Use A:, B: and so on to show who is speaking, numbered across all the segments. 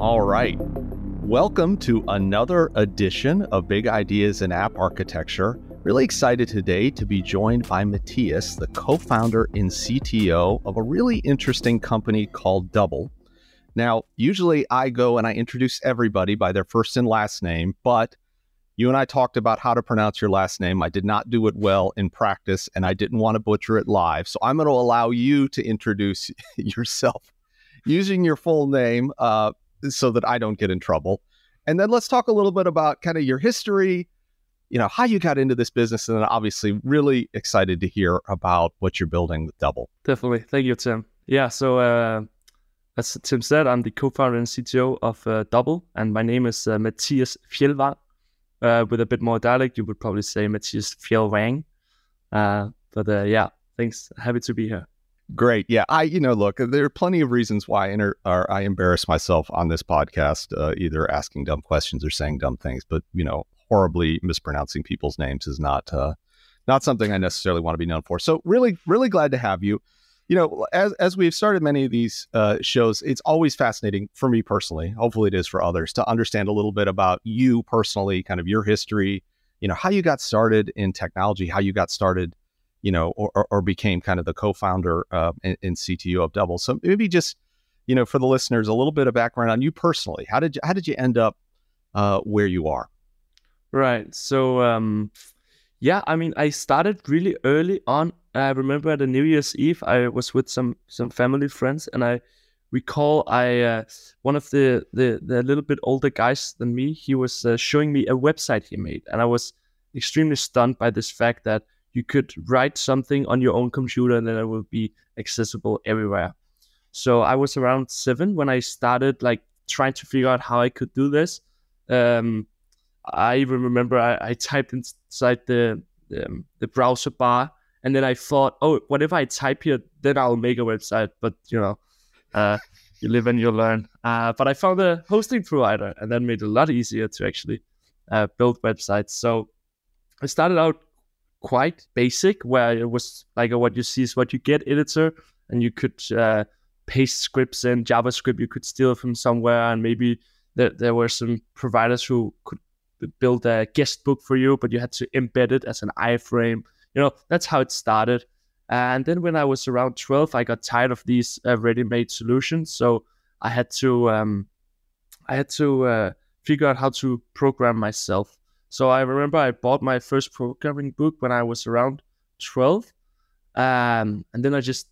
A: All right. Welcome to another edition of Big Ideas in App Architecture. Really excited today to be joined by Matthias, the co founder and CTO of a really interesting company called Doubble. Now, usually I go and I introduce everybody by their first and last name, but you and I talked about how to pronounce your last name. I did not do it well in practice and I didn't want to butcher it live. So I'm going to allow you to introduce yourself using your full name uh, so that I don't get in trouble. And then let's talk a little bit about kind of your history, you know, how you got into this business. And then obviously, really excited to hear about what you're building with Doubble.
B: Definitely. Thank you, Tim. Yeah. So, uh, as Tim said, I'm the co founder and CTO of uh, Doubble, and my name is uh, Mattias Fjellvang. Uh, with a bit more dialect, you would probably say Mattias Fjellvang. Uh, but uh, yeah, thanks. Happy to be here.
A: Great. Yeah. I, you know, look, there are plenty of reasons why I, enter, or I embarrass myself on this podcast, uh, either asking dumb questions or saying dumb things, but, you know, horribly mispronouncing people's names is not, uh, not something I necessarily want to be known for. So really, really glad to have you. You know, as, as we've started many of these uh, shows, it's always fascinating for me personally. Hopefully it is for others to understand a little bit about you personally, kind of your history, you know, how you got started in technology, how you got started you know, or, or became kind of the co-founder uh, and, and, CTO of Doubble. So maybe just, you know, for the listeners, a little bit of background on you personally. How did you, how did you end up uh, where you are?
B: Right. So, um, yeah, I mean, I started really early on. I remember at a New Year's Eve, I was with some some family friends, and I recall I uh, one of the, the the little bit older guys than me. He was uh, showing me a website he made, and I was extremely stunned by this fact that you could write something on your own computer and then it will be accessible everywhere. So I was around seven when I started like trying to figure out how I could do this. Um, I even remember I, I typed inside the, the, um, the browser bar and then I thought, oh, what if I type here? Then I'll make a website. But you know, uh, you live and you learn. Uh, but I found a hosting provider, and that made it a lot easier to actually uh, build websites. So I started out quite basic, where it was like what you see is what you get editor, and you could uh, paste scripts in JavaScript you could steal from somewhere, and maybe there, there were some providers who could build a guest book for you, but you had to embed it as an iframe. You know, that's how it started. And then when I was around 12, I got tired of these uh, ready-made solutions, so I had to um, I had to uh, figure out how to program myself. So I remember I bought my first programming book when I was around 12. Um, and then I just,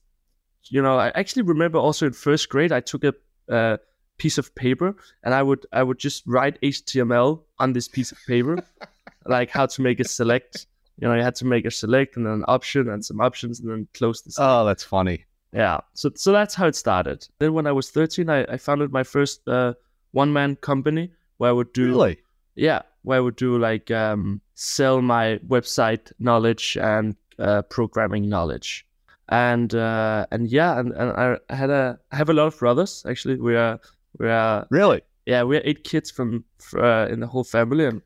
B: you know, I actually remember also in first grade, I took a, a piece of paper and I would, I would just write HTML on this piece of paper, like how to make a select. You know, you had to make a select and then an option and some options and then close this.
A: Oh, that's funny.
B: Yeah. So, so that's how it started. Then when I was 13, I, I founded my first uh, one man company where I would do.
A: Really?
B: Yeah where I would do like um, sell my website knowledge and uh, programming knowledge. And uh, and yeah, and, and I had a I have a lot of brothers actually. We are we are
A: really
B: yeah we are eight kids from uh, in the whole family, and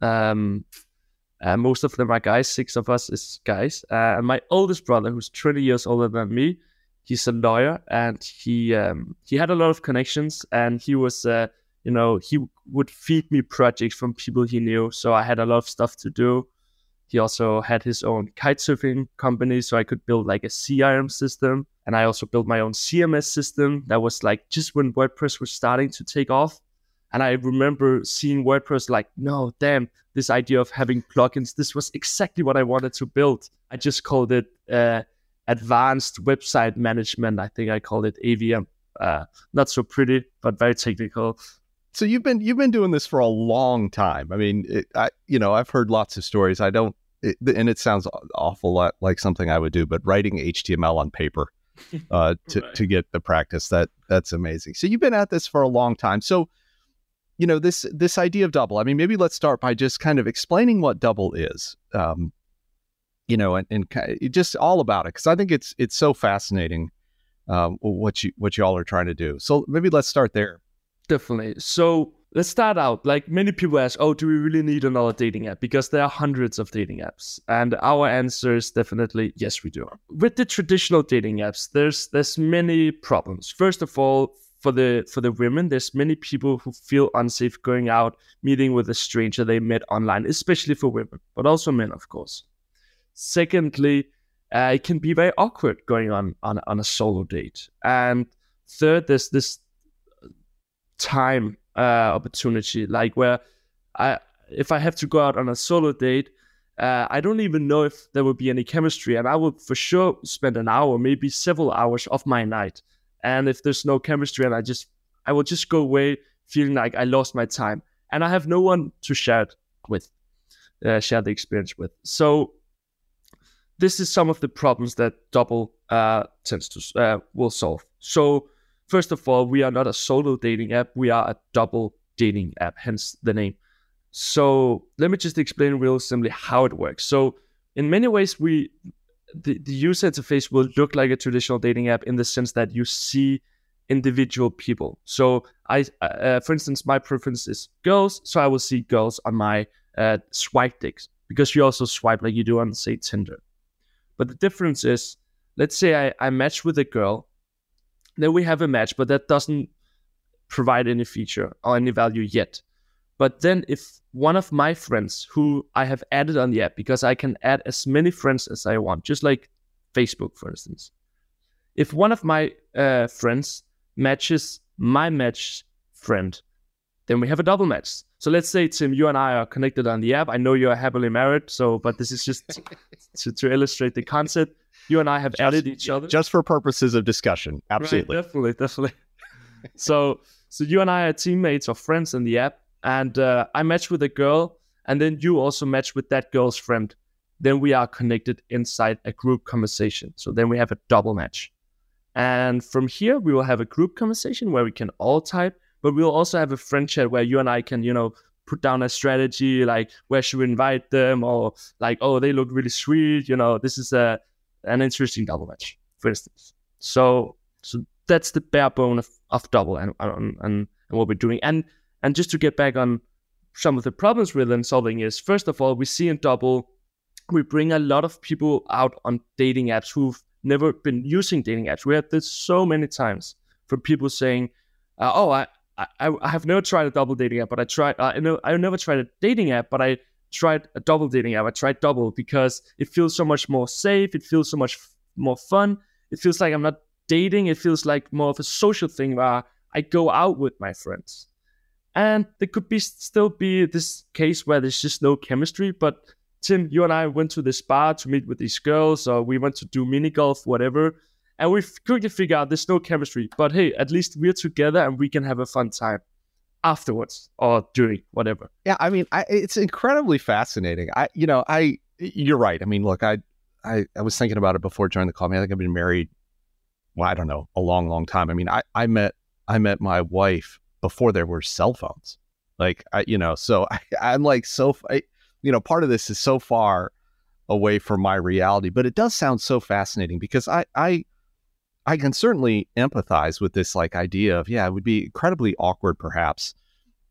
B: um, uh, most of them are guys. Six of us is guys. Uh, and my oldest brother, who's 20 years older than me, he's a lawyer, and he um, he had a lot of connections, and he was uh, you know, he would feed me projects from people he knew. So I had a lot of stuff to do. He also had his own kitesurfing company, so I could build like a CRM system. And I also built my own CMS system that was like just when WordPress was starting to take off. And I remember seeing WordPress like, no, damn, this idea of having plugins, this was exactly what I wanted to build. I just called it uh, Advanced Website Management. I think I called it AVM. Uh, not so pretty, but very technical
A: so you've been you've been doing this for a long time. I mean, it, I you know I've heard lots of stories. I don't, it, and it sounds awful lot like something I would do. But writing HTML on paper uh, to right. to get the practice that that's amazing. So you've been at this for a long time. So you know this this idea of doubble. I mean, maybe let's start by just kind of explaining what doubble is. Um, you know, and, and just all about it because I think it's it's so fascinating um, what you what you all are trying to do. So maybe let's start there.
B: Definitely. So let's start out. Like many people ask, oh, do we really need another dating app? Because there are hundreds of dating apps. And our answer is definitely yes, we do. With the traditional dating apps, there's there's many problems. First of all, for the for the women, there's many people who feel unsafe going out, meeting with a stranger they met online, especially for women, but also men, of course. Secondly, uh, it can be very awkward going on, on on a solo date. And third, there's this time uh, opportunity, like where I if I have to go out on a solo date, uh, I don't even know if there will be any chemistry, and I will for sure spend an hour, maybe several hours of my night. And if there's no chemistry, and I just I will just go away feeling like I lost my time, and I have no one to share it with, uh, share the experience with. So this is some of the problems that Doubble uh, tends to uh, will solve. So first of all, we are not a solo dating app; we are a double dating app, hence the name. So let me just explain real simply how it works. So in many ways, we the, the user interface will look like a traditional dating app in the sense that you see individual people. So I, uh, for instance, my preference is girls, so I will see girls on my uh, swipe decks because you also swipe like you do on say Tinder. But the difference is, let's say I, I match with a girl, then we have a match, but that doesn't provide any feature or any value yet. But then if one of my friends who I have added on the app, because I can add as many friends as I want, just like Facebook, for instance. If one of my uh, friends matches my match friend, then we have a double match. So let's say Tim, you and I are connected on the app. I know you are happily married, so but this is just to, to illustrate the concept. You and I have just, added each other
A: just for purposes of discussion. Absolutely,
B: right, definitely, definitely. so so you and I are teammates or friends in the app, and uh, I match with a girl, and then you also match with that girl's friend, then we are connected inside a group conversation. So then we have a double match. And from here, we will have a group conversation where we can all type, but we'll also have a friend chat where you and I can, you know, put down a strategy like where should we invite them or like, oh, they look really sweet. You know, this is a an interesting double match, for instance. So so that's the bare bone of, of doubble and, and and what we're doing. And and just to get back on some of the problems we're then solving is first of all, we see in Doubble, we bring a lot of people out on dating apps who've never been using dating apps. We had this so many times from people saying, uh, "Oh, I, I I have never tried a double dating app, but I tried. Uh, I know I never tried a dating app, but I tried a double dating app. I tried doubble because it feels so much more safe. It feels so much f- more fun. It feels like I'm not dating. It feels like more of a social thing where I go out with my friends. And there could be still be this case where there's just no chemistry. But Tim, you and I went to this bar to meet with these girls, or we went to do mini golf, whatever. And we quickly figure out there's no chemistry. But hey, at least we're together and we can have a fun time afterwards or during whatever.
A: Yeah, I mean, I, it's incredibly fascinating. I, you know, I, you're right. I mean, look, I, I, I was thinking about it before joining the call. I mean, I think I've been married, well, I don't know, a long, long time. I mean, I, I met, I met my wife before there were cell phones. Like I, you know, so I, I'm like so, I, you know, part of this is so far away from my reality, but it does sound so fascinating because I, I, I can certainly empathize with this like idea of yeah, it would be incredibly awkward perhaps,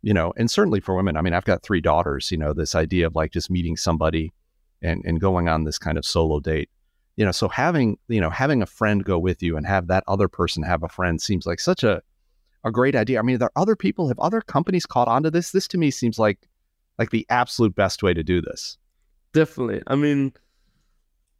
A: you know, and certainly for women. I mean, I've got three daughters. You know, this idea of like just meeting somebody and and going on this kind of solo date. You know, so having you know having a friend go with you and have that other person have a friend seems like such a a great idea. I mean, there are other people, have other companies caught on to this? This to me seems like like the absolute best way to do this.
B: Definitely. I mean,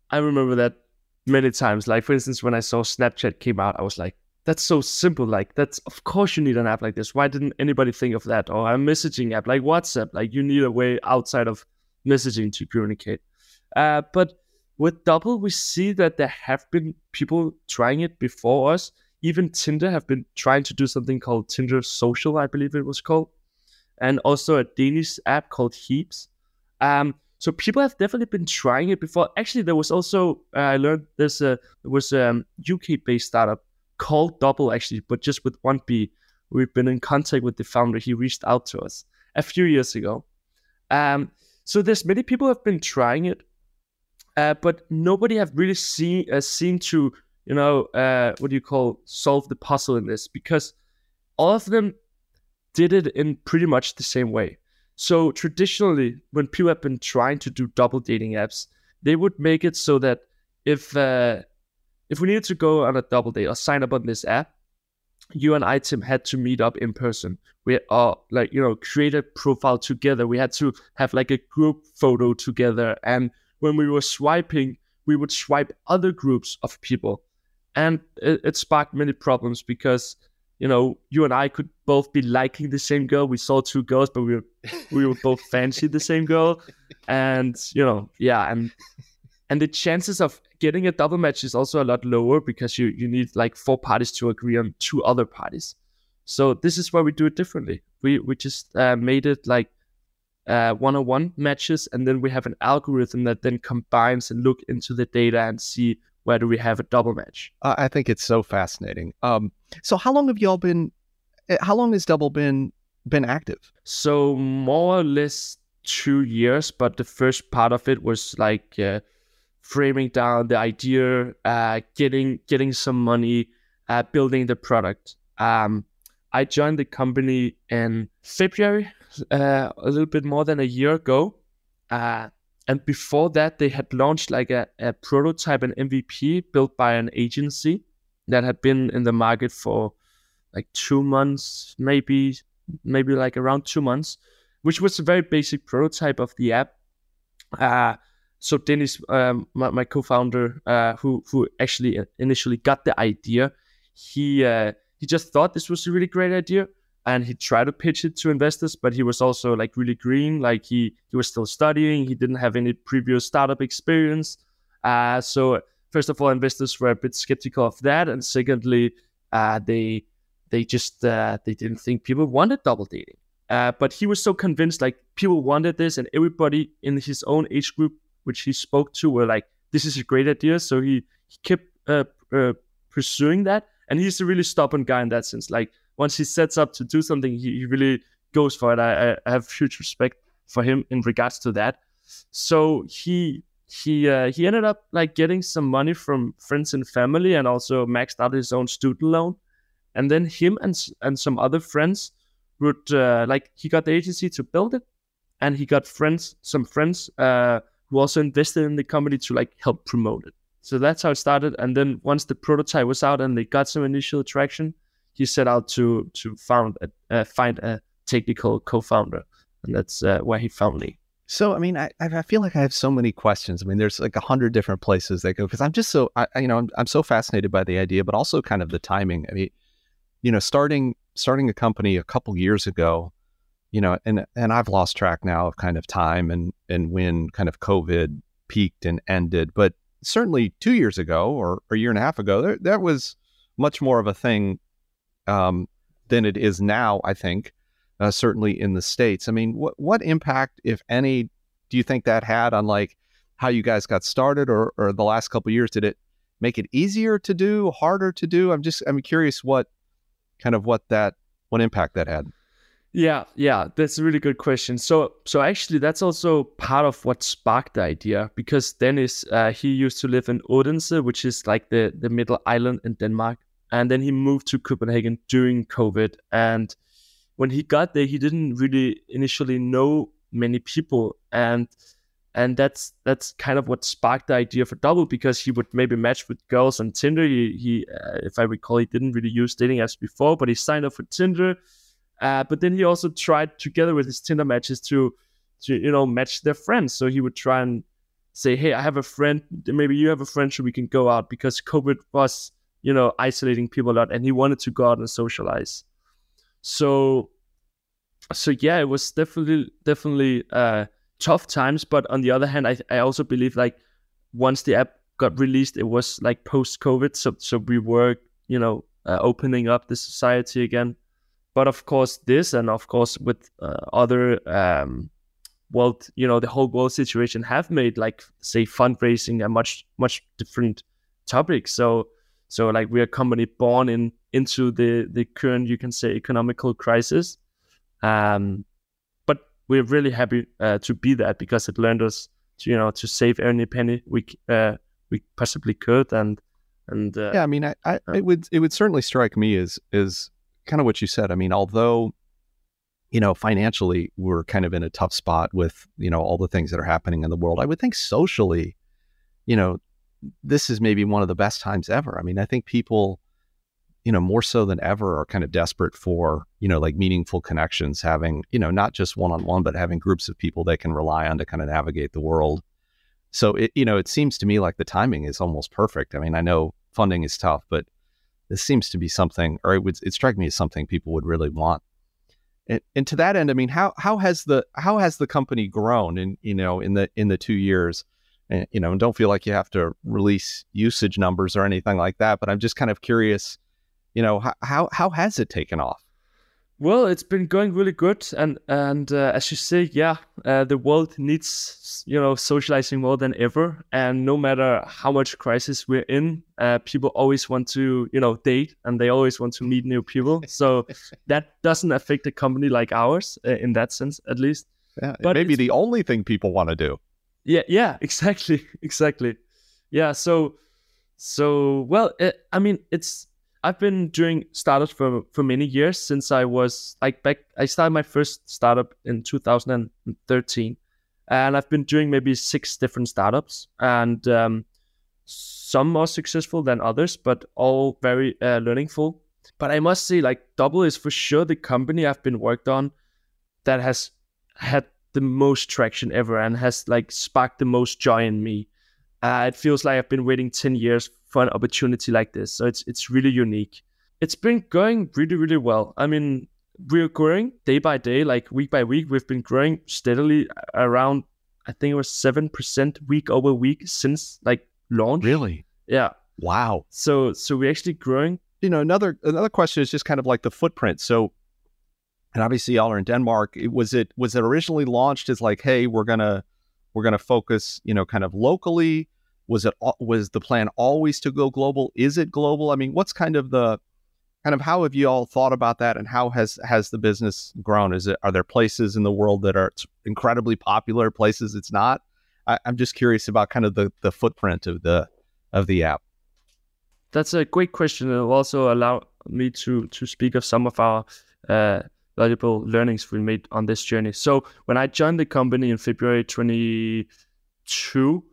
B: I remember that many times. Like for instance, when I saw Snapchat came out, I was like, that's so simple. Like that's of course you need an app like this. Why didn't anybody think of that? Or a messaging app like WhatsApp. Like you need a way outside of messaging to communicate. Uh, but with Doubble, we see that there have been people trying it before us even Tinder have been trying to do something called Tinder Social, I believe it was called, and also a Danish app called Heaps. Um, so people have definitely been trying it before. Actually, there was also uh, I learned there's a there was a um, UK based startup called Double actually, but just with one B. We've been in contact with the founder. He reached out to us a few years ago. Um, so there's many people have been trying it, uh, but nobody have really seen uh, seen to you know, uh, what do you call solve the puzzle in this? Because all of them did it in pretty much the same way. So traditionally, when people have been trying to do double dating apps, they would make it so that if uh, if we needed to go on a double date or sign up on this app, you and I, Tim, had to meet up in person. We are like, you know, create a profile together. We had to have like a group photo together. And when we were swiping, we would swipe other groups of people. And it, it sparked many problems because, you know, you and I could both be liking the same girl. We saw two girls, but we were we were both fancy the same girl. And, you know, yeah, and and the chances of getting a double match is also a lot lower because you you need like four parties to agree on two other parties. So this is why we do it differently. We we just uh, made it like uh, one-on-one matches, and then we have an algorithm that then combines and look into the data and see where do we have a double match.
A: Uh, I think it's so fascinating. Um, so how long have y'all been? Eh, how long has Doubble been been active?
B: So more or less two years, but the first part of it was like uh, framing down the idea, uh, getting getting some money, uh, building the product. Um, I joined the company in February, uh, a little bit more than a year ago. And before that, they had launched like a, a prototype, an MVP built by an agency that had been in the market for like two months, maybe, maybe like around two months, which was a very basic prototype of the app. Uh, so Dennis, um, my, my, co-founder, uh, who who actually initially got the idea, he uh, he just thought this was a really great idea, and he tried to pitch it to investors, but he was also like really green, like he he was still studying, he didn't have any previous startup experience. Uh, so first of all, investors were a bit skeptical of that, and secondly, uh, they they just uh, they didn't think people wanted double dating. Uh, but he was so convinced, like people wanted this, and everybody in his own age group which he spoke to were like, this is a great idea. So he, he kept uh, uh, pursuing that. And he's a really stubborn guy in that sense. Like once he sets up to do something, he, he really goes for it. I, I have huge respect for him in regards to that. So he he uh, he ended up like getting some money from friends and family, and also maxed out his own student loan. And then him and and some other friends would uh, like he got the agency to build it, and he got friends some friends uh, who also invested in the company to like help promote it. So that's how it started. And then once the prototype was out and they got some initial traction, he set out to to found a, uh, find a technical co-founder, and that's uh, where he found me.
A: So, I mean, I, I feel like I have so many questions. I mean, there's like a hundred different places they go because I'm just so, I, you know, I'm, I'm so fascinated by the idea, but also kind of the timing. I mean, you know, starting starting a company a couple years ago, you know, and and I've lost track now of kind of time and and when kind of COVID peaked and ended, but certainly two years ago or, or a year and a half ago, there, that was much more of a thing um, than it is now. I think, uh, certainly in the states. I mean, what what impact, if any, do you think that had on like how you guys got started, or or the last couple years? Did it make it easier to do, harder to do? I'm just I'm curious what kind of what that what impact that had.
B: Yeah, yeah, that's a really good question. So, so actually, that's also part of what sparked the idea because Dennis, uh, he used to live in Odense, which is like the the middle island in Denmark, and then he moved to Copenhagen during COVID. And when he got there, he didn't really initially know many people, and and that's that's kind of what sparked the idea for Doubble because he would maybe match with girls on Tinder. He, he uh, if I recall, he didn't really use dating apps before, but he signed up for Tinder uh, but then he also tried together with his Tinder matches to, to you know, match their friends. So he would try and say, "Hey, I have a friend. Maybe you have a friend, so we can go out." Because COVID was, you know, isolating people a lot, and he wanted to go out and socialize. So, so yeah, it was definitely definitely uh, tough times. But on the other hand, I I also believe like once the app got released, it was like post COVID, so so we were you know uh, opening up the society again but of course this and of course with uh, other um, world you know the whole world situation have made like say fundraising a much much different topic so so like we're a company born in into the the current you can say economical crisis um but we're really happy uh, to be that because it learned us to you know to save every penny we uh, we possibly could and and uh,
A: yeah i mean I, I it would it would certainly strike me as is kind of what you said. I mean, although you know financially we're kind of in a tough spot with you know all the things that are happening in the world, I would think socially, you know, this is maybe one of the best times ever. I mean, I think people you know, more so than ever are kind of desperate for, you know, like meaningful connections, having, you know, not just one on one, but having groups of people they can rely on to kind of navigate the world. So it, you know, it seems to me like the timing is almost perfect. I mean, I know funding is tough, but this seems to be something, or it would it strike me as something people would really want. And, and to that end, I mean, how how has the how has the company grown in you know in the in the two years? And, you know, and don't feel like you have to release usage numbers or anything like that. But I'm just kind of curious, you know, how how, how has it taken off?
B: Well, it's been going really good, and and uh, as you say, yeah, uh, the world needs you know socializing more than ever. And no matter how much crisis we're in, uh, people always want to you know date, and they always want to meet new people. So that doesn't affect a company like ours uh, in that sense, at least.
A: Yeah, but maybe the only thing people want to do.
B: Yeah, yeah, exactly, exactly. Yeah, so so well, it, I mean, it's I've been doing startups for for many years since I was like back. I started my first startup in 2013, and I've been doing maybe six different startups, and um, some more successful than others, but all very uh, learningful. But I must say, like Doubble is for sure the company I've been worked on that has had the most traction ever and has like sparked the most joy in me. Uh, it feels like I've been waiting 10 years for an opportunity like this. So it's it's really unique. It's been going really really well. I mean, we're growing day by day, like week by week. We've been growing steadily around I think it was seven percent week over week since like launch.
A: Really?
B: Yeah.
A: Wow.
B: So so we're actually growing.
A: You know, another another question is just kind of like the footprint. So and obviously y'all are in Denmark. Was it was it originally launched as like, hey, we're gonna we're gonna focus, you know, kind of locally? was it was the plan always to go global is it global i mean what's kind of the kind of how have you all thought about that and how has has the business grown is it are there places in the world that are incredibly popular places it's not I, am just curious about kind of the the footprint of the of the app
B: that's a great question it will also allow me to to speak of some of our uh, valuable learnings we made on this journey so when i joined the company in february 22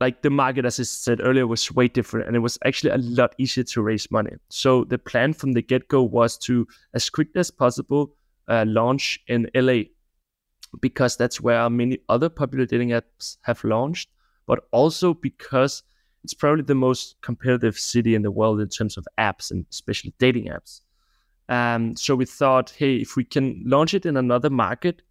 B: like the market, as I said earlier, was way different and it was actually a lot easier to raise money. So the plan from the get go was to, as quickly as possible, uh, launch in LA because that's where many other popular dating apps have launched, but also because it's probably the most competitive city in the world in terms of apps and especially dating apps. Um, so we thought, hey, if we can launch it in another market,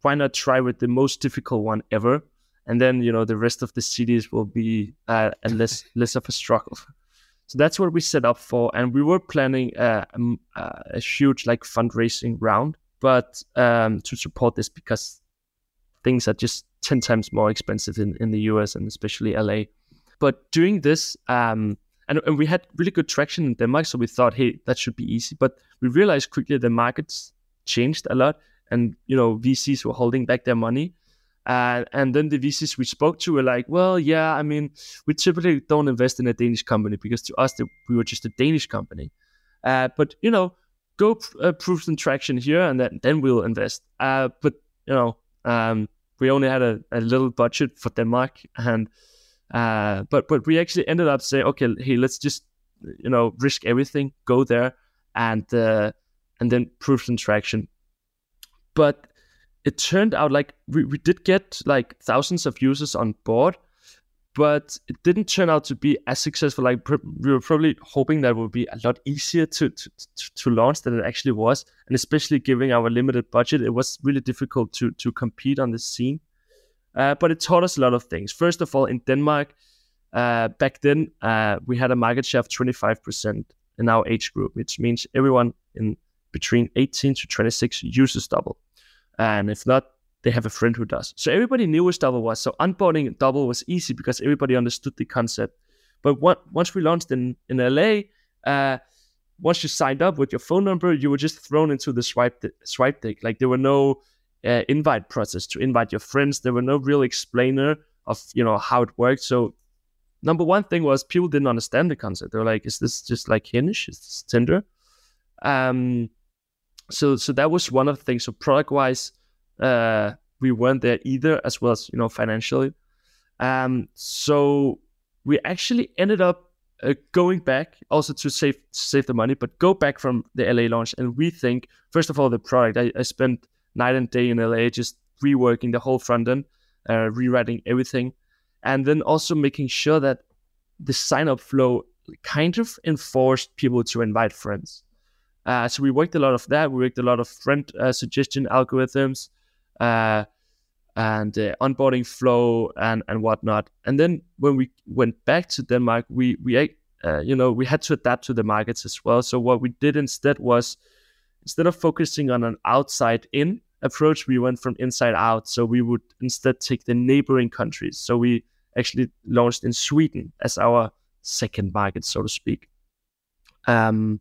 B: why not try with the most difficult one ever? and then you know the rest of the cities will be uh, less less of a struggle. So that's what we set up for, and we were planning a, a, a huge like fundraising round, but um, to support this because things are just ten times more expensive in, in the US and especially LA. But doing this, um, and, and we had really good traction in Denmark, so we thought, hey, that should be easy. But we realized quickly the markets changed a lot, and you know VCs were holding back their money, uh, and then the VCs we spoke to were like, well, yeah, I mean, we typically don't invest in a Danish company because to us, we were just a Danish company. Uh, but, you know, go uh, prove some traction here and then, then we'll invest. Uh, but, you know, um, we only had a, a, little budget for Denmark. And, uh, but, but we actually ended up saying, okay, hey, let's just, you know, risk everything, go there and, uh, and then prove some traction. But it turned out like we, we did get like thousands of users on board but it didn't turn out to be as successful. Like pr- we were probably hoping that would be a lot easier to, to to launch than it actually was. And especially given our limited budget it was really difficult to to compete on this scene uh, but it taught us a lot of things first of all in denmark uh, back then uh, we had a market share of 25% in our age group which means everyone in between 18 to 26 uses doubble and if not, they have a friend who does. So everybody knew what Doubble was. So onboarding Doubble was easy because everybody understood the concept. But what, once we launched in in LA, uh, once you signed up with your phone number, you were just thrown into the swipe swipe deck. Like there were no uh, invite process to invite your friends. There were no real explainer of you know how it worked. So number one thing was people didn't understand the concept. They were like, "Is this just like Hinge? Is this Tinder?" Um, so so that was one of the things. So product wise, uh, we weren't there either, as well as you know financially. Um, so we actually ended up uh, going back also to save save the money, but go back from the LA launch and rethink first of all the product. I, I spent night and day in LA just reworking the whole front end, uh, rewriting everything, and then also making sure that the sign up flow kind of enforced people to invite friends. Uh, so we worked a lot of that. We worked a lot of friend uh, suggestion algorithms. Uh, and uh, onboarding flow and and whatnot. And then when we went back to Denmark, we we uh, you know we had to adapt to the markets as well. So what we did instead was instead of focusing on an outside in approach, we went from inside out. So we would instead take the neighboring countries. So we actually launched in Sweden as our second market, so to speak. Um,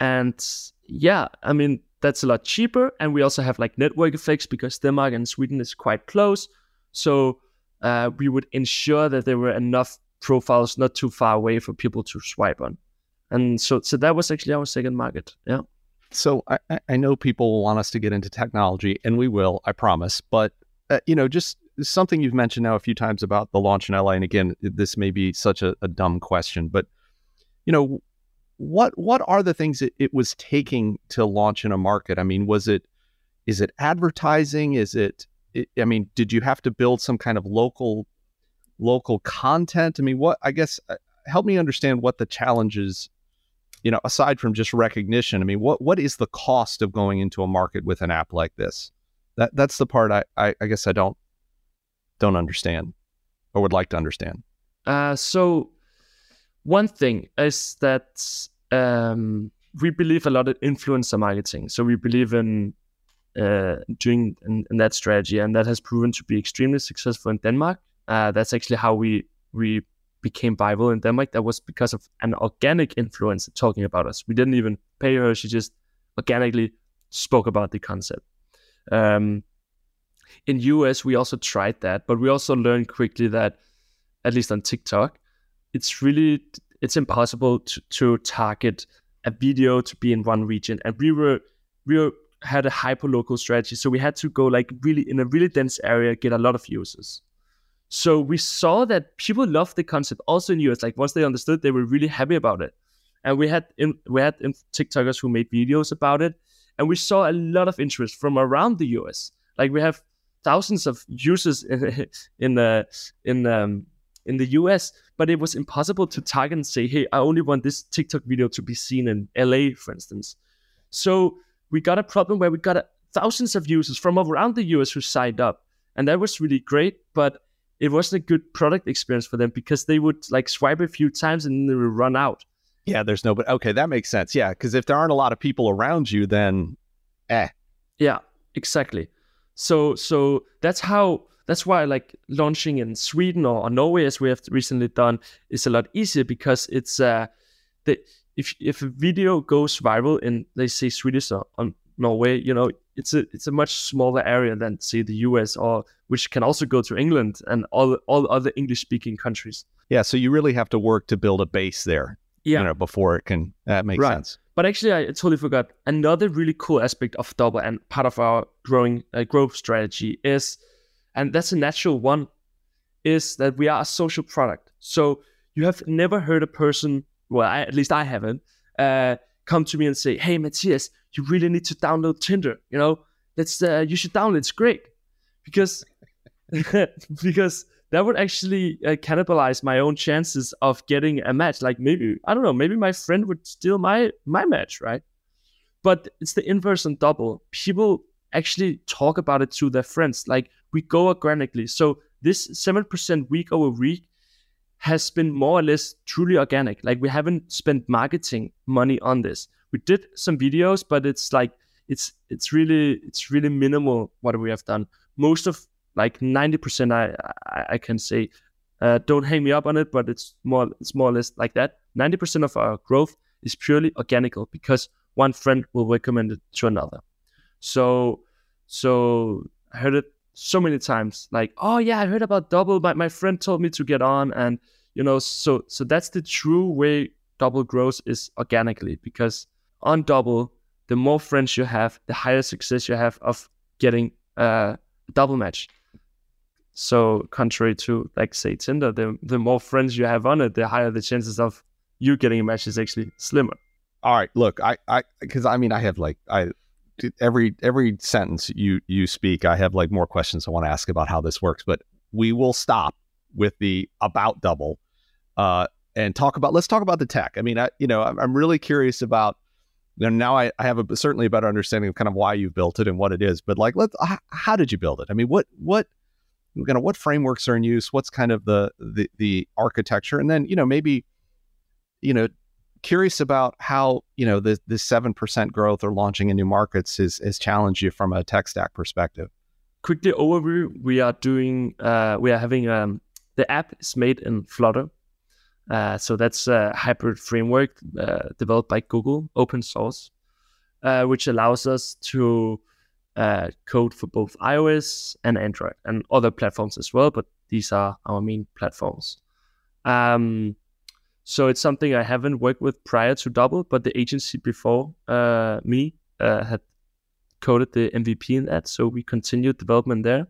B: and yeah, I mean that's a lot cheaper. And we also have like network effects because Denmark and Sweden is quite close. So uh, we would ensure that there were enough profiles not too far away for people to swipe on. And so, so that was actually our second market. Yeah.
A: So I, I know people want us to get into technology, and we will, I promise. But uh, you know, just something you've mentioned now a few times about the launch in LA. And again, this may be such a, a dumb question, but you know, what what are the things that it was taking to launch in a market? I mean, was it is it advertising? Is it, it I mean, did you have to build some kind of local local content? I mean, what I guess uh, help me understand what the challenges you know aside from just recognition i mean what what is the cost of going into a market with an app like this that that's the part i i, I guess i don't don't understand or would like to understand
B: uh so one thing is that um, we believe a lot in influencer marketing. So we believe in uh, doing in, in, that strategy, and that has proven to be extremely successful in Denmark. Uh, that's actually how we we became viral in Denmark. That was because of an organic influencer talking about us. We didn't even pay her; she just organically spoke about the concept. Um, in US, we also tried that, but we also learned quickly that, at least on TikTok, it's really it's impossible to, to target a video to be in one region. And we were we were, had a hyper local strategy, so we had to go like really in a really dense area, get a lot of users. So we saw that people loved the concept also in US. Like once they understood, they were really happy about it. And we had in, we had TikTokers who made videos about it, and we saw a lot of interest from around the US. Like we have thousands of users in in the in um, in the US, but it was impossible to target and say, hey, I only want this TikTok video to be seen in LA, for instance. So we got a problem where we got a, thousands of users from around the US who signed up. And that was really great, but it wasn't a good product experience for them because they would like swipe a few times and then they would run out.
A: Yeah, there's no, but okay, that makes sense. Yeah, because if there aren't a lot of people around you, then eh.
B: Yeah, exactly. So so that's how that's why like launching in Sweden or, or, Norway, as we have recently done, is a lot easier because it's uh, the if if a video goes viral in they say Swedish or, or Norway, you know, it's a it's a much smaller area than say the US or which can also go to England and all all other English speaking countries.
A: Yeah, so you really have to work to build a base there. Yeah. You know, before it can that makes right. sense.
B: But actually, I totally forgot another really cool aspect of Doubble and part of our growing uh, growth strategy is and that's a natural one, is that we are a social product. So you have never heard a person, well, I, at least I haven't, uh, come to me and say, "Hey, Mattias, you really need to download Tinder. You know, that's uh, you should download. It's great because because that would actually uh, cannibalize my own chances of getting a match. Like maybe I don't know, maybe my friend would steal my my match, right? But it's the inverse on doubble. People actually talk about it to their friends. Like we go organically. So this 7% week over week has been more or less truly organic. Like we haven't spent marketing money on this. We did some videos, but it's like it's it's really it's really minimal what we have done. Most of like 90% I I, I can say uh, don't hang me up on it, but it's more it's more or less like that. 90% of our growth is purely organical because one friend will recommend it to another. So so I heard it so many times like oh yeah i heard about doubble but my friend told me to get on and you know so so that's the true way doubble grows is organically because on doubble the more friends you have the higher success you have of getting a double match so contrary to like say tinder the, the more friends you have on it the higher the chances of you getting a match is actually slimmer.
A: All right, look, I, I, because I mean, I have like, I, every every sentence you you speak, I have like more questions I want to ask about how this works. But we will stop with the about doubble, uh, and talk about. Let's talk about the tech. I mean, I, you know, I'm, I'm really curious about. You know, now I, I have a certainly a better understanding of kind of why you built it and what it is. But like, let's how did you build it? I mean, what what you know what frameworks are in use? What's kind of the the the architecture, and then you know maybe you know curious about how you know the the seven percent growth or launching in new markets is is challenged you from a tech stack perspective.
B: Quickly overview: We are doing uh, we are having um, the app is made in Flutter, uh, so that's a hybrid framework uh, developed by Google, open source, uh, which allows us to uh, code for both iOS and Android and other platforms as well. But these are our main platforms. Um, so it's something I haven't worked with prior to Doubble, but the agency before uh, me uh, had coded the MVP in that. So we continued development there.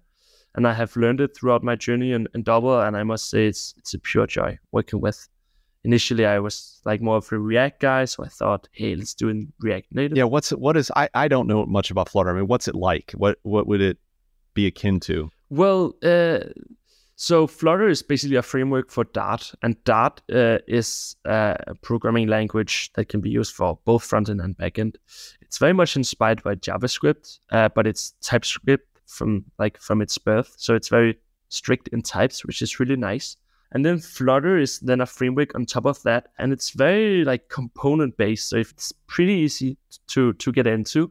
B: And I have learned it throughout my journey in, in Doubble. And I must say, it's, it's a pure joy working with. Initially, I was like more of a React guy. So I thought, hey, let's do in React Native.
A: Yeah. What's what is, I, I don't know much about Flutter. I mean, what's it like? What, what would it be akin to?
B: Well, uh, so Flutter is basically a framework for Dart, and Dart uh, is a programming language that can be used for both frontend and backend. It's very much inspired by JavaScript, uh, but it's TypeScript from like from its birth, so it's very strict in types, which is really nice. And then Flutter is then a framework on top of that, and it's very like component based, so it's pretty easy to to get into.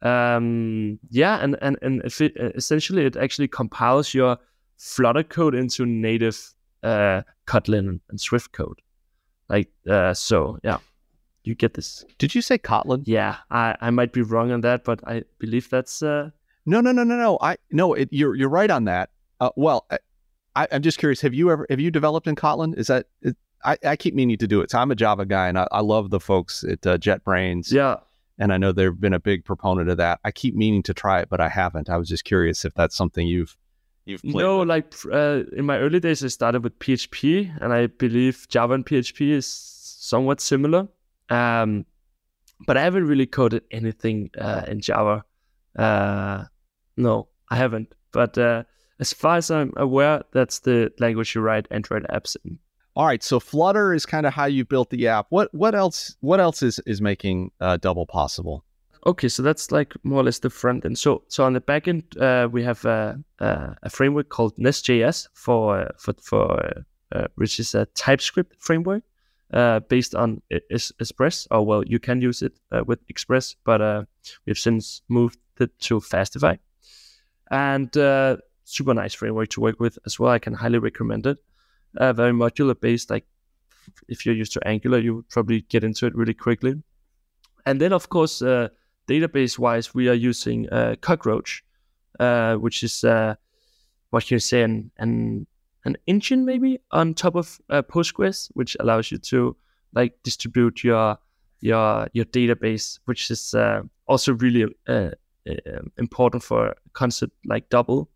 B: Um, yeah, and and and essentially it actually compiles your Flutter code into native uh, Kotlin and Swift code. Like uh, so, yeah, you get this.
A: Did you say Kotlin?
B: Yeah, I, I might be wrong on that, but I believe that's. Uh...
A: No, no, no, no, no. I no, it, you're you're right on that. Uh, well, I, am just curious. Have you ever have you developed in Kotlin? Is that is, I, I keep meaning to do it. So I'm a Java guy, and I, I love the folks at uh, JetBrains.
B: Yeah,
A: and I know they've been a big proponent of that. I keep meaning to try it, but I haven't. I was just curious if that's something you've you've played?
B: No,
A: with?
B: like uh, in my early days, I started with PHP, and I believe Java and PHP is somewhat similar. Um, but I haven't really coded anything uh, in Java. Uh, no, I haven't. But uh, as far as I'm aware, that's the language you write Android apps in.
A: All right, so Flutter is kind of how you built the app. What what else? What else is is making uh, Doubble possible?
B: Okay, so that's like more or less the front end. So so on the back end, uh, we have a, a, a, framework called Nest.js for uh, for for uh, which is a TypeScript framework uh, based on Express. Or well, you can use it uh, with Express, but uh, we've since moved it to Fastify, and super nice framework to work with as well. I can highly recommend it. very modular based, like if you're used to Angular, you would probably get into it really quickly. And then, of course, uh, database wise, we are using uh, Cockroach, uh, which is uh, what you say, an, an, an engine maybe on top of uh, Postgres, which allows you to like distribute your your your database, which is uh, also really uh, uh, important for a concept like doubble.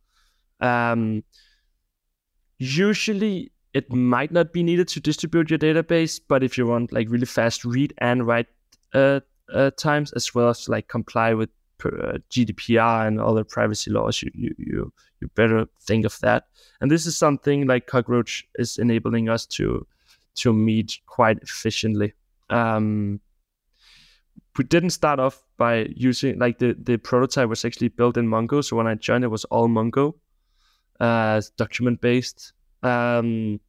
B: Um, usually, it might not be needed to distribute your database, but if you want like really fast read and write uh, uh, times, as well as like comply with uh, GDPR and other privacy laws. You, you you you better think of that. And this is something like Cockroach is enabling us to to meet quite efficiently. Um, we didn't start off by using like the the prototype was actually built in Mongo. So when I joined, it was all Mongo, uh, document based. Um,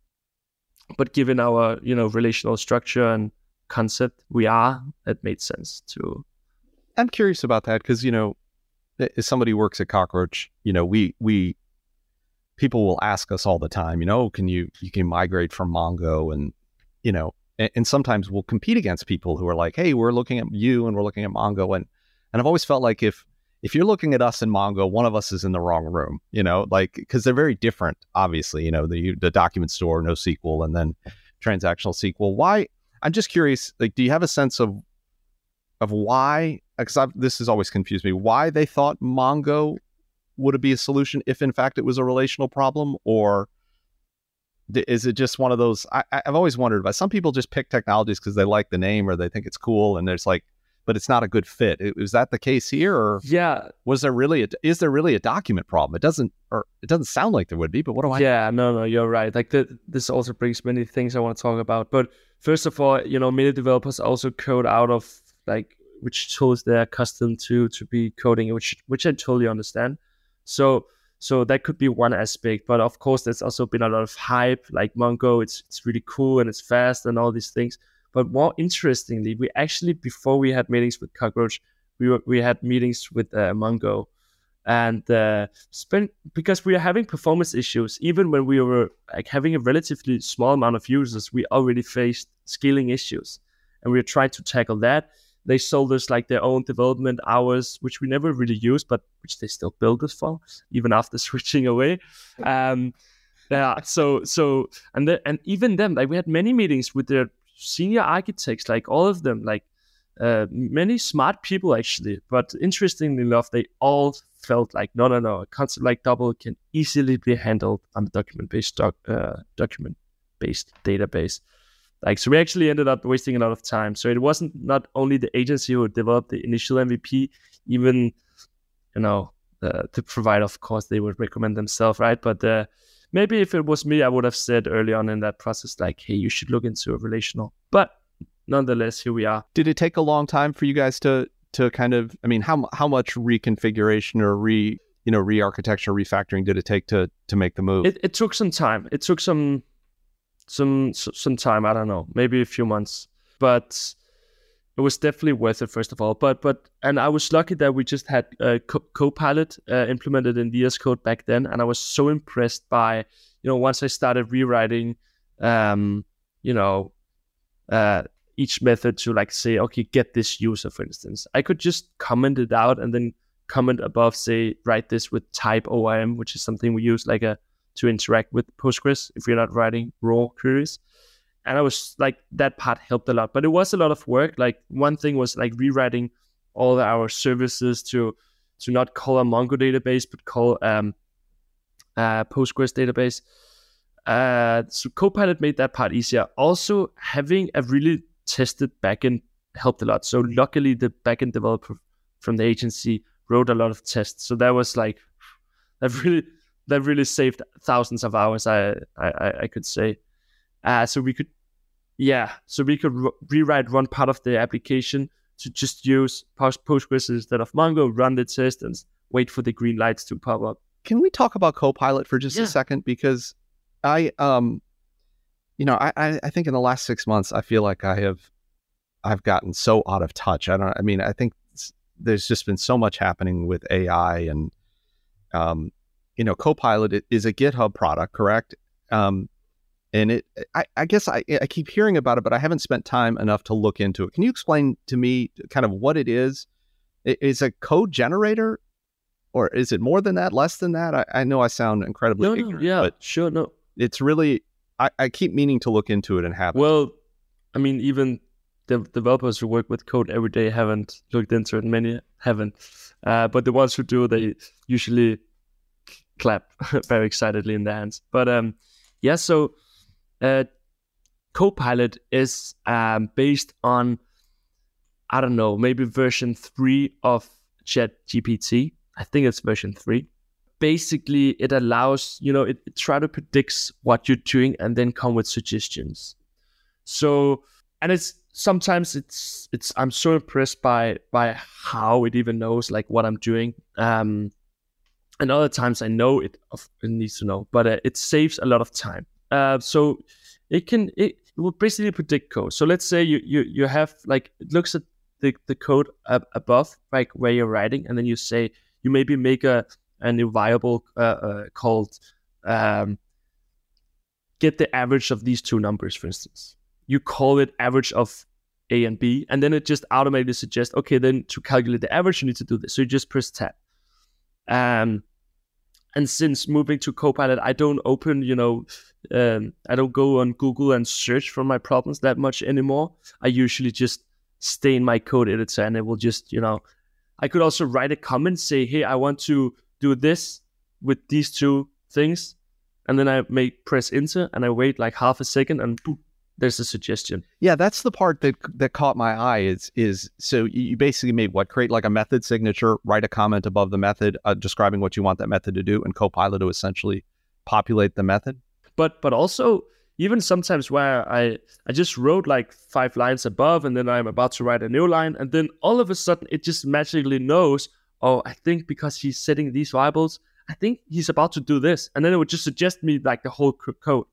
B: but given our you know relational structure and concept we are, it made sense to.
A: I'm curious about that because you know, if somebody works at Cockroach, you know, we we people will ask us all the time, you know, oh, can you you can migrate from Mongo and you know, and, and, sometimes we'll compete against people who are like, hey, we're looking at you and we're looking at Mongo and and I've always felt like if if you're looking at us in Mongo, one of us is in the wrong room, you know, like because they're very different, obviously, you know, the the document store, no NoSQL, and then transactional SQL. Why I'm just curious, like, do you have a sense of of why? Because this has always confused me. Why they thought Mongo would it be a solution if, in fact, it was a relational problem, or is it just one of those? I, I've always wondered about. Some people just pick technologies because they like the name or they think it's cool, and there's like, but it's not a good fit. Is that the case here, or
B: yeah?
A: Was there really a, is there really a document problem? It doesn't, or it doesn't sound like there would be. But what do I?
B: Yeah, no, no, you're right. Like the, this also brings many things I want to talk about. But first of all, you know, many developers also code out of like which tools they're accustomed to to be coding, which which I totally understand. So so that could be one aspect. But of course, there's also been a lot of hype, like Mongo. It's it's really cool and it's fast and all these things. But more interestingly, we actually before we had meetings with Cockroach, we were, we had meetings with uh, Mongo, and uh, spent because we are having performance issues. Even when we were like having a relatively small amount of users, we already faced scaling issues, and we were trying to tackle that they sold us like their own development hours, which we never really used, but which they still billed us for, even after switching away. Um, yeah, so so and the, and even them, like we had many meetings with their senior architects, like all of them, like uh, many smart people actually. But interestingly enough, they all felt like no, no, no, a concept like doubble can easily be handled on a document based doc, uh, document based database. Like, so we actually ended up wasting a lot of time. So it wasn't not only the agency who developed the initial MVP, even, you know, uh, to provide, of course, they would recommend themselves, right? But uh, maybe if it was me, I would have said early on in that process, like, hey, you should look into a relational. But nonetheless, here we are.
A: Did it take a long time for you guys to to kind of? I mean, how how much reconfiguration or re you know re-architecture refactoring did it take to to make the move?
B: It, it took some time. It took some some some time. I don't know, maybe a few months, but it was definitely worth it. First of all, but but and I was lucky that we just had uh, Co- Copilot uh, implemented in VS Code back then, and I was so impressed by you know once I started rewriting, um, you know, uh, each method to like say okay get this user for instance, I could just comment it out and then comment above say write this with TypeORM, which is something we use like a to interact with Postgres if you're not writing raw queries. And I was like, that part helped a lot, but it was a lot of work. Like one thing was like rewriting all our services to to not call a Mongo database, but call um, a Postgres database. Uh, so Copilot made that part easier. Also, having a really tested backend helped a lot. So luckily, the backend developer from the agency wrote a lot of tests. So that was like that really that really saved thousands of hours. I I, I could say. Uh, so we could, yeah, so we could re- rewrite one part of the application to just use Postgres instead of Mongo, run the test, and wait for the green lights to pop up.
A: Can we talk about Copilot for just yeah. a second? Because I, um, you know, I, I think in the last six months, I feel like I have, I've gotten so out of touch. I don't. I mean, I think there's just been so much happening with AI and, um, you know, Copilot is a GitHub product, correct? Um, and it, I, I guess I, I keep hearing about it, but I haven't spent time enough to look into it. Can you explain to me kind of what it is? Is a code generator, or is it more than that, less than that? I, I know I sound incredibly
B: no,
A: ignorant,
B: no, yeah, but sure, no.
A: It's really I, I keep meaning to look into it and have.
B: Well, I mean, even the developers who work with code every day haven't looked into it. Many haven't, uh, but the ones who do, they usually clap very excitedly in their hands. But um, yeah, so uh, Copilot is um, based on I don't know, maybe version three of ChatGPT. I think it's version three. Basically, it allows you know it, it try to predicts what you're doing and then come with suggestions. So and it's sometimes it's it's I'm so impressed by by how it even knows like what I'm doing. Um, and other times I know it, it needs to know, but uh, it saves a lot of time. Uh, so it can it, will basically predict code. So let's say you you you have like it looks at the, the code ab- above like where you're writing, and then you say you maybe make a a new variable uh, uh, called um, get the average of these two numbers, for instance. You call it average of A and B, and then it just automatically suggests, okay, then to calculate the average, you need to do this. So you just press tab. Um, and since moving to Copilot, I don't open, you know, um, I don't go on Google and search for my problems that much anymore. I usually just stay in my code editor and it will just, you know, I could also write a comment, say, hey, I want to do this with these two things. and then I make press enter and I wait like half a second and boop, there's a suggestion.
A: Yeah, that's the part that that caught my eye. Is is so you basically made what create like a method signature, write a comment above the method uh, describing what you want that method to do, and Copilot to essentially populate the method.
B: But but also even sometimes where I I just wrote like five lines above, and then I'm about to write a new line, and then all of a sudden it just magically knows. Oh, I think because he's setting these variables, I think he's about to do this, and then it would just suggest me like the whole code.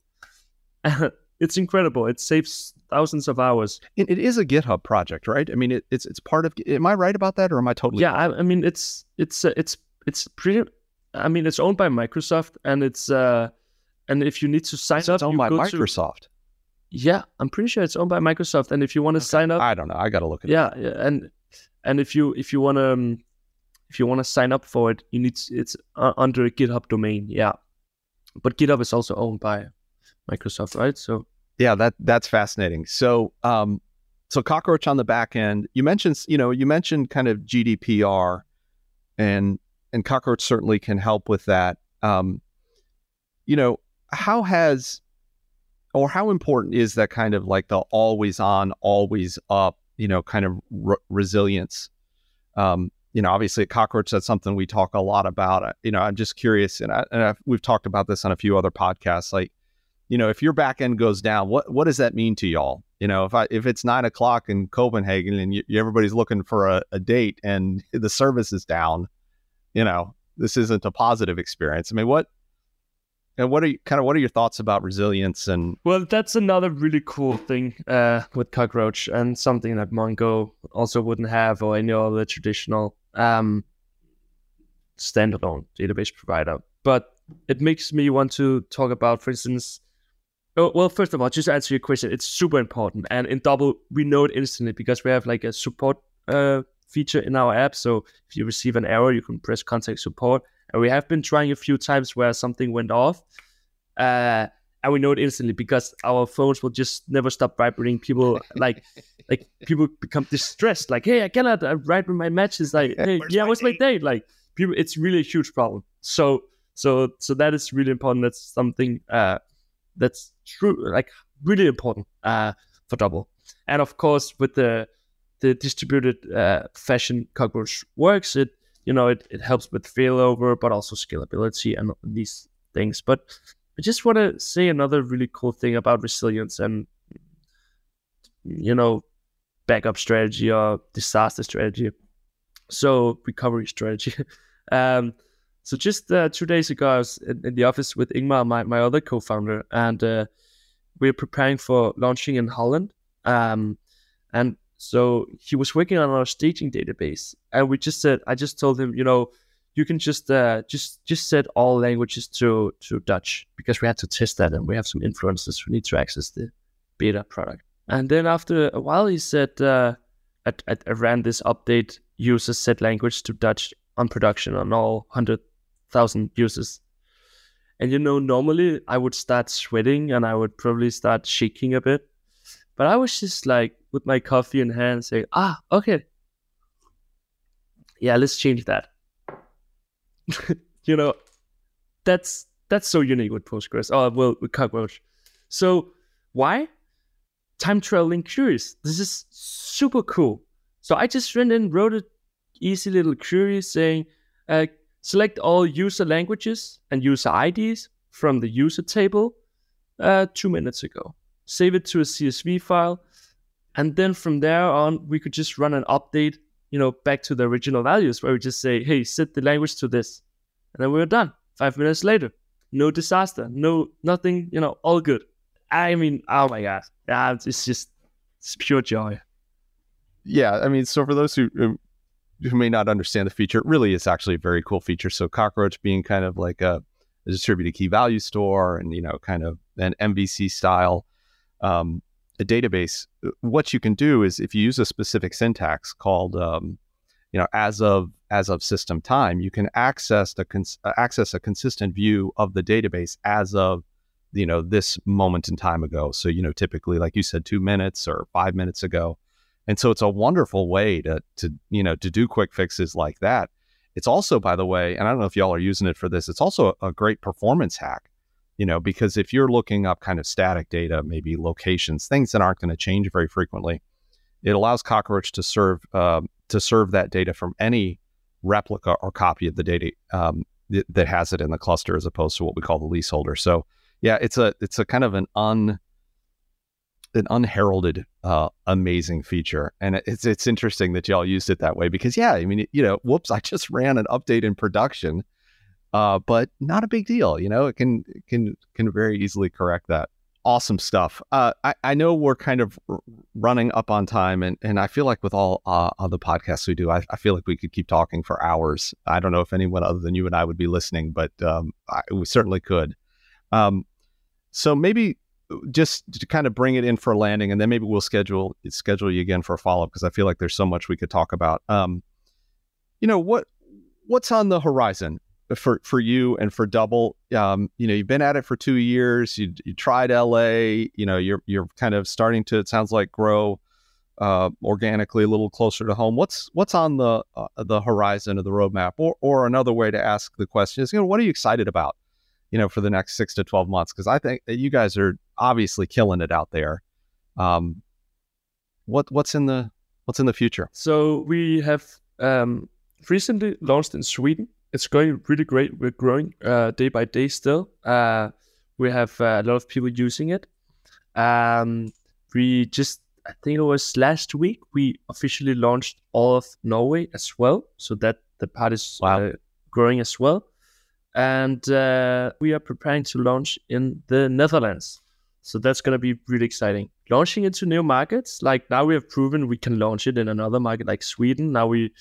B: it's incredible. It saves thousands of hours.
A: And it is a GitHub project, right? I mean, it, it's it's part of. Am I right about that, or am I totally?
B: Yeah, I, I, mean, it's it's uh, it's it's pretty. I mean, it's owned by Microsoft, and it's uh, and if you need to sign
A: so
B: up,
A: it's owned by Microsoft.
B: To, yeah, I'm pretty sure it's owned by Microsoft, and if you want to okay. sign up,
A: I don't know. I got to look at
B: yeah, it. Yeah, and and if you if you want to um, if you want to sign up for it, you need it's uh, under a GitHub domain. Yeah, but GitHub is also owned by Microsoft, right? So
A: yeah, that that's fascinating. So um, so cockroach on the back end. You mentioned you know you mentioned kind of GDPR, and and cockroach certainly can help with that. Um, you know how has or how important is that kind of like the always on, always up, you know, kind of re- resilience? Um, you know, obviously at Cockroach, that's something we talk a lot about. Uh, you know, I'm just curious, and, I, and we've talked about this on a few other podcasts. Like, you know, if your back end goes down, what what does that mean to y'all? You know, if I if it's nine o'clock in Copenhagen and you, everybody's looking for a, a date and the service is down, you know, this isn't a positive experience. I mean, what and what are you, kind of what are your thoughts about resilience and?
B: Well, that's another really cool thing uh, with Cockroach and something that Mongo also wouldn't have or any other traditional um, standalone database provider. But it makes me want to talk about, for instance, oh, well, first of all, just to answer your question, it's super important. And in Doubble, we know it instantly because we have like a support uh, feature in our app. So if you receive an error, you can press contact support. And we have been trying a few times where something went off. Uh, and we know it instantly because our phones will just never stop vibrating. People like, like people become distressed. Like, hey, I cannot uh, write with my matches. Like, hey, where's yeah, my what's date? my date? Like, people, it's really a huge problem. So, so, so that is really important. That's something uh, that's true, like really important uh, for doubble. And of course, with the the distributed uh, fashion cockroach works, it you know it, it helps with failover, but also scalability and these things. But I just want to say another really cool thing about resilience and you know backup strategy or disaster strategy. So recovery strategy. um, so just uh, two days ago, I was in, in, the office with Ingmar, my, my other co-founder, and uh, we are preparing for launching in Holland. Um, and so he was working on our staging database, and we just said, I just told him, you know, you can just uh, just just set all languages to to Dutch because we had to test that, and we have some influences who need to access the beta product. And then after a while, he said, uh, I, I ran this update users set language to Dutch on production on all hundred thousand users. And you know, normally I would start sweating and I would probably start shaking a bit. But I was just like with my coffee in hand saying, ah, okay. Yeah, let's change that. you know, that's that's so unique with Postgres. Oh well with Cockroach. So why? Time traveling queries. This is super cool. So I just went and wrote an easy little query saying, uh, Select all user languages and user IDs from the user table uh, two minutes ago. Save it to a CSV file. And then from there on, we could just run an update, you know, back to the original values where we just say, hey, set the language to this. And then we are done. Five minutes later. No disaster. No, nothing, you know, all good. I mean, oh my God. Yeah, it's just, it's pure joy.
A: Yeah. I mean, so for those who who may not understand the feature, it really is actually a very cool feature. So Cockroach being kind of like a, a distributed key value store and, you know, kind of an MVC style um, a database, what you can do is if you use a specific syntax called, um, you know, as of as of system time, you can access the cons- uh, access a consistent view of the database as of you know this moment in time ago. So you know, typically, like you said, two minutes or five minutes ago, and so it's a wonderful way to to you know to do quick fixes like that. It's also, by the way, and I don't know if y'all are using it for this. It's also a, great performance hack. You know, because if you're looking up kind of static data, maybe locations, things that aren't going to change very frequently, it allows Cockroach to serve uh, to serve that data from any replica or copy of the data um, th- that has it in the cluster, as opposed to what we call the leaseholder. So, yeah, it's a it's a kind of an un an unheralded, uh, amazing feature, and it's it's interesting that y'all used it that way because yeah, I mean, you know, whoops, I just ran an update in production, uh, but not a big deal. You know, it can can can very easily correct that. Awesome stuff. Uh, I, I know we're kind of running up on time, and, and I feel like with all uh, the podcasts we do, I, I feel like we could keep talking for hours. I don't know if anyone other than you and I would be listening, but um, I, we certainly could. Um, so maybe just to kind of bring it in for a landing, and then maybe we'll schedule schedule you again for a follow up because I feel like there's so much we could talk about. Um, you know what what's on the horizon for for you and for Doubble? Um, you know, you've been at it for two years. You you tried LA. You know, you're you're kind of starting to. It sounds like grow. Uh, organically, a little closer to home. What's what's on the uh, the horizon of the roadmap, or or another way to ask the question is, you know, what are you excited about you know, for the next six to 12 months? Because I think that you guys are obviously killing it out there. Um, what what's in the what's in the future?
B: So we have um, recently launched in Sweden. It's going really great. We're growing uh, day by day still. Uh, we have uh, a lot of people using it. Um, we just, I think it was last week, we officially launched all of Norway as well. So that the part is wow. Uh, growing as well and uh, we are preparing to launch in the Netherlands. So that's going to be really exciting. Launching into new markets, like now we have proven we can launch it in another market like Sweden. Now we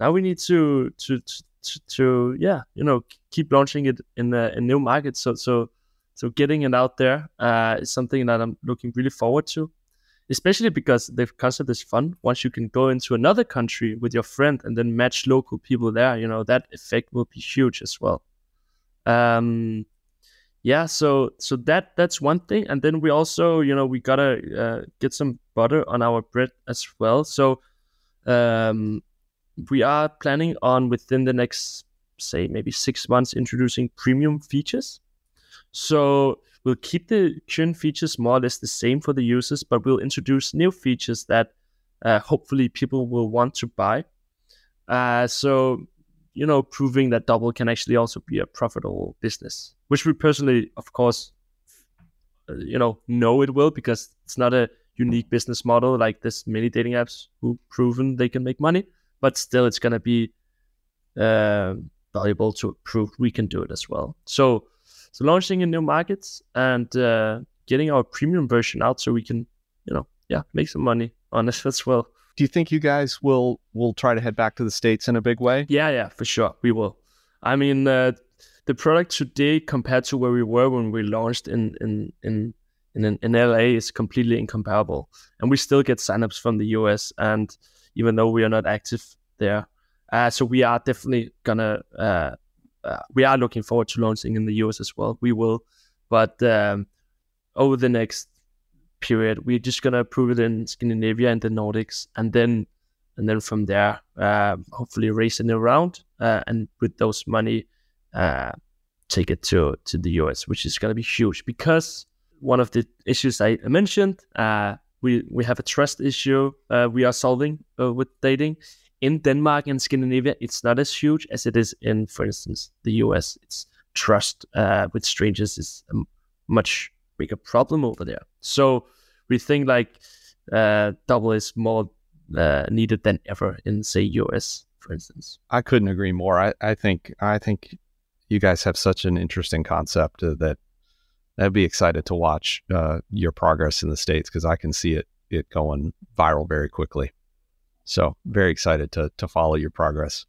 B: now we need to to to, to yeah, you know, keep launching it in a, new markets. So so so getting it out there uh, is something that I'm looking really forward to. Especially because the concept is fun. Once you can go into another country with your friend and then match local people there, you know, that effect will be huge as well. Um, yeah, so so that that's one thing, and then we also, you know, we gotta uh, get some butter on our bread as well. So um, we are planning on within the next, say, maybe six months, introducing premium features. So we'll keep the current features more or less the same for the users, but we'll introduce new features that uh, hopefully people will want to buy. Uh, so you know, proving that doubble can actually also be a profitable business, which we personally, of course, uh, you know, know it will because it's not a unique business model like this many dating apps who proven they can make money, but still it's going to be uh, valuable to prove we can do it as well. So, so launching in new markets and uh, getting our premium version out so we can, you know, yeah, make some money on it as well
A: do you think you guys will will try to head back to the states in a big way?
B: Yeah, yeah, for sure, we will. I mean, uh, the product today compared to where we were when we launched in in in in, in LA is completely incomparable, and we still get signups from the US, and even though we are not active there, uh, so we are definitely gonna. Uh, uh, we are looking forward to launching in the US as well. We will, but um, over the next period. We're just gonna prove it in Scandinavia and the Nordics, and then and then from there, uh, hopefully racing around uh, and with those money, uh, take it to to the US, which is gonna be huge because one of the issues I mentioned, we we have a trust issue uh, we are solving uh, with dating. In Denmark and Scandinavia, it's not as huge as it is in, for instance, the US. It's trust with strangers is a much bigger problem over there. So we think like uh, doubble is more uh, needed than ever in say US, for instance.
A: I couldn't agree more. I, I think I think you guys have such an interesting concept uh, that I'd be excited to watch uh, your progress in the states because I can see it it going viral very quickly. So very excited to to follow your progress.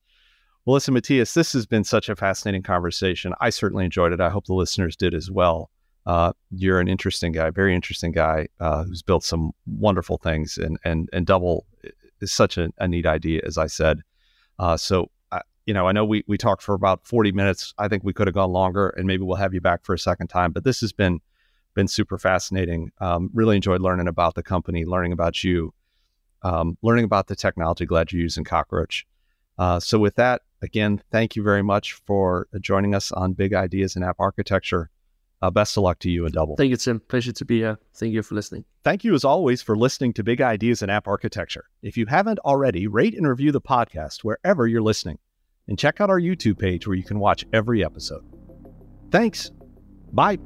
A: Well, listen, Mattias, this has been such a fascinating conversation. I certainly enjoyed it. I hope the listeners did as well uh, you're an interesting guy, very interesting guy uh, who's built some wonderful things, and and and doubble is such a, a neat idea, as I said. Uh, so you know, I know we we talked for about 40 minutes. I think we could have gone longer, and maybe we'll have you back for a second time. But this has been been super fascinating. Um, really enjoyed learning about the company, learning about you, um, learning about the technology. Glad you're using Cockroach. Uh, so with that, again, thank you very much for joining us on Big Ideas in App Architecture. Uh, best of luck to you and Doubble.
B: Thank you, Tim. Pleasure to be here. Thank you for listening.
A: Thank you, as always, for listening to Big Ideas in App Architecture. If you haven't already, rate and review the podcast wherever you're listening and check out our YouTube page where you can watch every episode. Thanks. Bye.